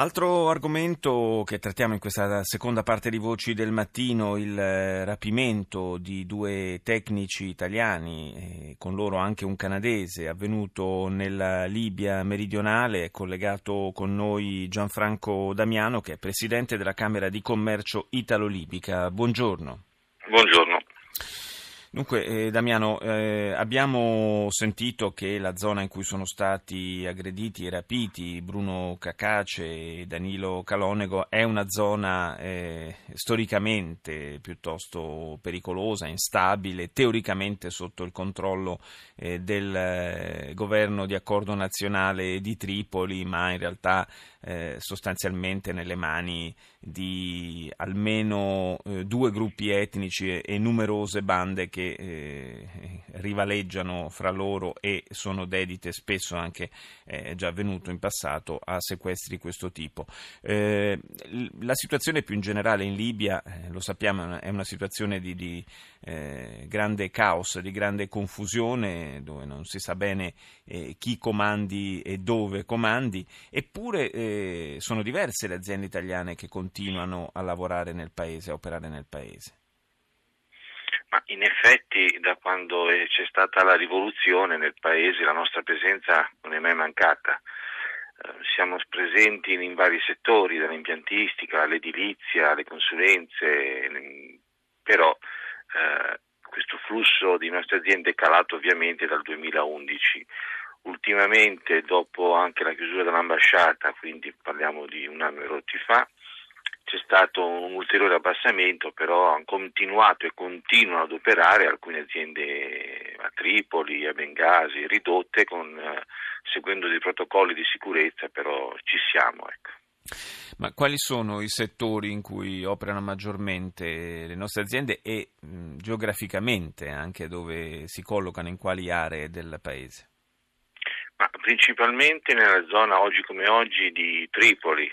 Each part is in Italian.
Altro argomento che trattiamo in questa seconda parte di Voci del Mattino, il eh, rapimento di due tecnici italiani, eh, con loro anche un canadese, avvenuto nella Libia meridionale. È collegato con noi Gianfranco Damiano, che è presidente della Camera di Commercio Italo-Libica. Buongiorno. Buongiorno. Dunque, eh, Damiano, eh, abbiamo sentito che la zona in cui sono stati aggrediti e rapiti Bruno Cacace e Danilo Calonego è una zona eh, storicamente piuttosto pericolosa, instabile, teoricamente sotto il controllo eh, del eh, governo di accordo nazionale di Tripoli, ma in realtà eh, sostanzialmente nelle mani di almeno due gruppi etnici e, e numerose bande che eh, rivaleggiano fra loro e sono dedite spesso anche, eh, è già avvenuto in passato, a sequestri di questo tipo. Eh, la situazione più in generale in Libia, eh, lo sappiamo, è una situazione di, di grande caos, di grande confusione, dove non si sa bene chi comandi e dove comandi, eppure sono diverse le aziende italiane che continuano a lavorare nel paese, a operare nel paese. Ma in effetti da quando c'è stata la rivoluzione nel paese la nostra presenza non è mai mancata. Eh, siamo presenti in, vari settori, dall'impiantistica all'edilizia, alle consulenze, però eh, questo flusso di nostre aziende è calato ovviamente dal 2011 ultimamente, dopo anche la chiusura dell'ambasciata, quindi parliamo di un anno e rotti fa, c'è stato un ulteriore abbassamento, però hanno continuato e continuano ad operare alcune aziende a Tripoli, a Bengasi, ridotte, con, eh, seguendo dei protocolli di sicurezza, però ci siamo. Ecco. Ma quali sono i settori in cui operano maggiormente le nostre aziende e mh, geograficamente anche dove si collocano, in quali aree del paese? Ma principalmente nella zona oggi come oggi di Tripoli,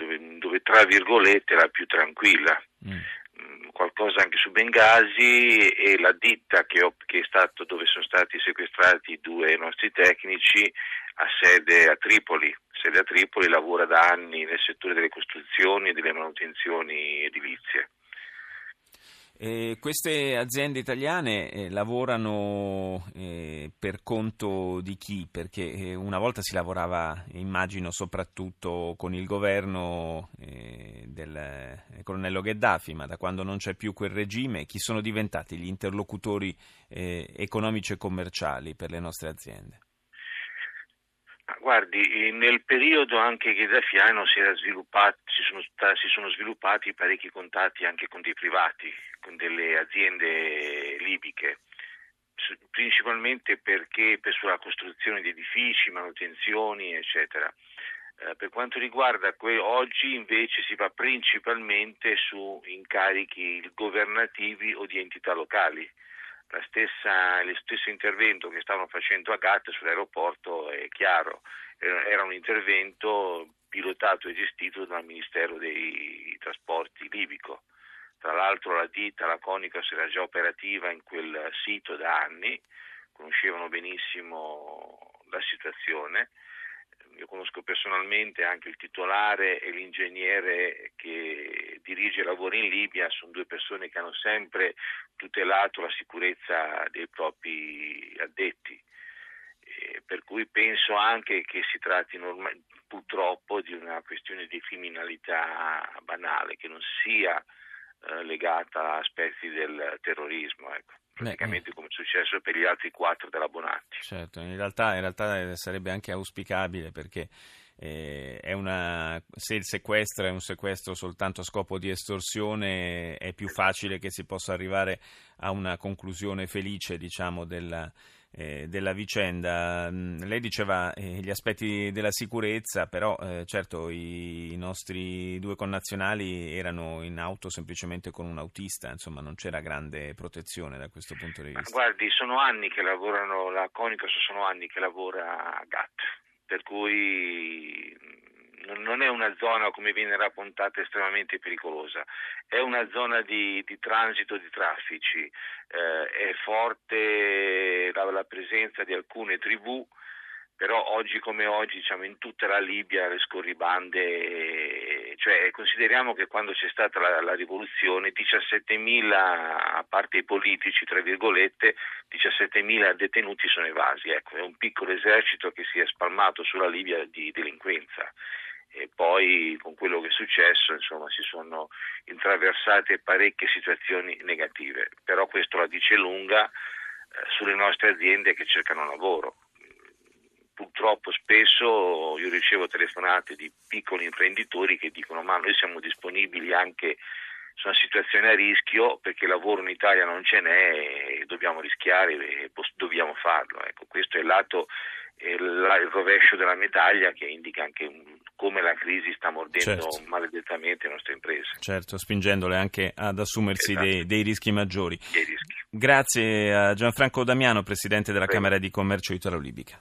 dove, dove tra virgolette la più tranquilla. Mm. mm. Qualcosa anche su Bengasi e la ditta che, ho, che, è stato dove sono stati sequestrati due nostri tecnici ha sede a Tripoli. Sede a Tripoli lavora da anni nel settore delle costruzioni e delle manutenzioni edilizie. Eh, queste aziende italiane eh, lavorano eh, per conto di chi? Perché eh, una volta si lavorava, immagino, soprattutto con il governo eh, del eh, colonnello Gheddafi, ma da quando non c'è più quel regime, chi sono diventati gli interlocutori economici e commerciali per le nostre aziende? Guardi, nel periodo anche gheddafiano si, si, sono, si sono sviluppati parecchi contatti anche con dei privati, con delle aziende libiche, principalmente perché per sulla costruzione di edifici, manutenzioni, eccetera. Eh, per quanto riguarda que- oggi invece si va principalmente su incarichi governativi o di entità locali stessa, lo stesso intervento che stavano facendo a GATT sull'aeroporto è chiaro, era un intervento pilotato e gestito dal Ministero dei Trasporti libico. Tra l'altro la ditta, la Conicos, era già operativa in quel sito da anni, conoscevano benissimo la situazione io conosco personalmente anche il titolare e l'ingegnere che dirige i lavori in Libia, sono due persone che hanno sempre tutelato la sicurezza dei propri addetti. per cui penso anche che si tratti norma- purtroppo di una questione di criminalità banale, che non sia eh, legata a aspetti del terrorismo. Ecco praticamente come è successo per gli altri quattro della Bonatti. Certo, in realtà, in realtà sarebbe anche auspicabile perché eh, una, se il sequestro è un sequestro soltanto a scopo di estorsione è più facile che si possa arrivare a una conclusione felice diciamo, della, eh, della vicenda. Mm, lei diceva eh, gli aspetti della sicurezza, però eh, certo i, i, nostri due connazionali erano in auto semplicemente con un autista, insomma non c'era grande protezione da questo punto di vista. Ma guardi, sono anni che lavorano, la Conicos sono anni che lavora a GATT, per cui non è una zona come viene raccontata estremamente pericolosa, è una zona di, di transito di traffici, eh, è forte la, la, presenza di alcune tribù, però oggi come oggi diciamo, in tutta la Libia le scorribande, cioè consideriamo che quando c'è stata la, la rivoluzione 17.000, a parte i politici, tra virgolette, 17.000 detenuti sono evasi, ecco, è un piccolo esercito che si è spalmato sulla Libia di delinquenza e poi con quello che è successo insomma, si sono intraversate parecchie situazioni negative, però questo la dice lunga eh, sulle nostre aziende che cercano lavoro. Purtroppo spesso io ricevo telefonate di piccoli imprenditori che dicono ma noi siamo disponibili anche su una situazione a rischio perché lavoro in Italia non ce n'è e dobbiamo rischiare e dobbiamo farlo. Ecco, questo è il lato il, rovescio della medaglia che indica anche come la crisi sta mordendo certo. maledettamente le nostre imprese. Certo, spingendole anche ad assumersi esatto. dei, dei, rischi maggiori. Dei rischi. Grazie a Gianfranco Damiano, Presidente della Prego. Camera di Commercio Italo-Libica.